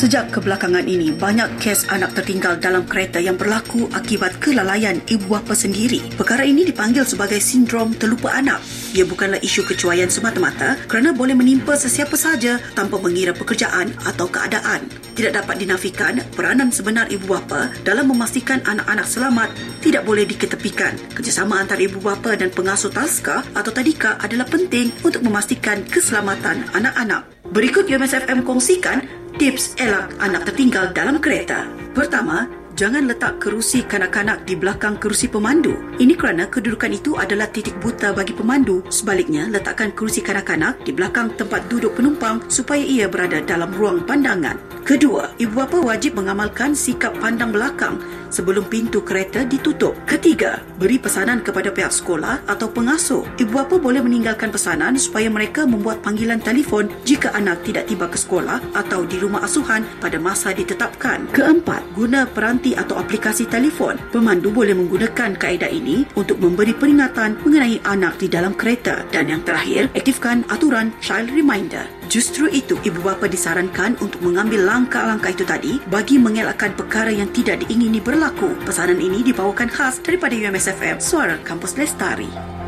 Sejak kebelakangan ini, banyak kes anak tertinggal dalam kereta yang berlaku akibat kelalaian ibu bapa sendiri. Perkara ini dipanggil sebagai sindrom terlupa anak. Ia bukanlah isu kecuaian semata-mata kerana boleh menimpa sesiapa sahaja tanpa mengira pekerjaan atau keadaan. Tidak dapat dinafikan peranan sebenar ibu bapa dalam memastikan anak-anak selamat tidak boleh diketepikan. Kerjasama antara ibu bapa dan pengasuh taska atau tadika adalah penting untuk memastikan keselamatan anak-anak. Berikut UMSFM kongsikan Tips elak anak tertinggal dalam kereta. Pertama, jangan letak kerusi kanak-kanak di belakang kerusi pemandu. Ini kerana kedudukan itu adalah titik buta bagi pemandu. Sebaliknya, letakkan kerusi kanak-kanak di belakang tempat duduk penumpang supaya ia berada dalam ruang pandangan. Kedua, ibu bapa wajib mengamalkan sikap pandang belakang sebelum pintu kereta ditutup. Ketiga, beri pesanan kepada pihak sekolah atau pengasuh. Ibu bapa boleh meninggalkan pesanan supaya mereka membuat panggilan telefon jika anak tidak tiba ke sekolah atau di rumah asuhan pada masa ditetapkan. Keempat, guna peranti atau aplikasi telefon. Pemandu boleh menggunakan kaedah ini untuk memberi peringatan mengenai anak di dalam kereta. Dan yang terakhir, aktifkan aturan child reminder. Justru itu, ibu bapa disarankan untuk mengambil langkah-langkah itu tadi bagi mengelakkan perkara yang tidak diingini berlaku. Pesanan ini dibawakan khas daripada UMSFM, Suara Kampus Lestari.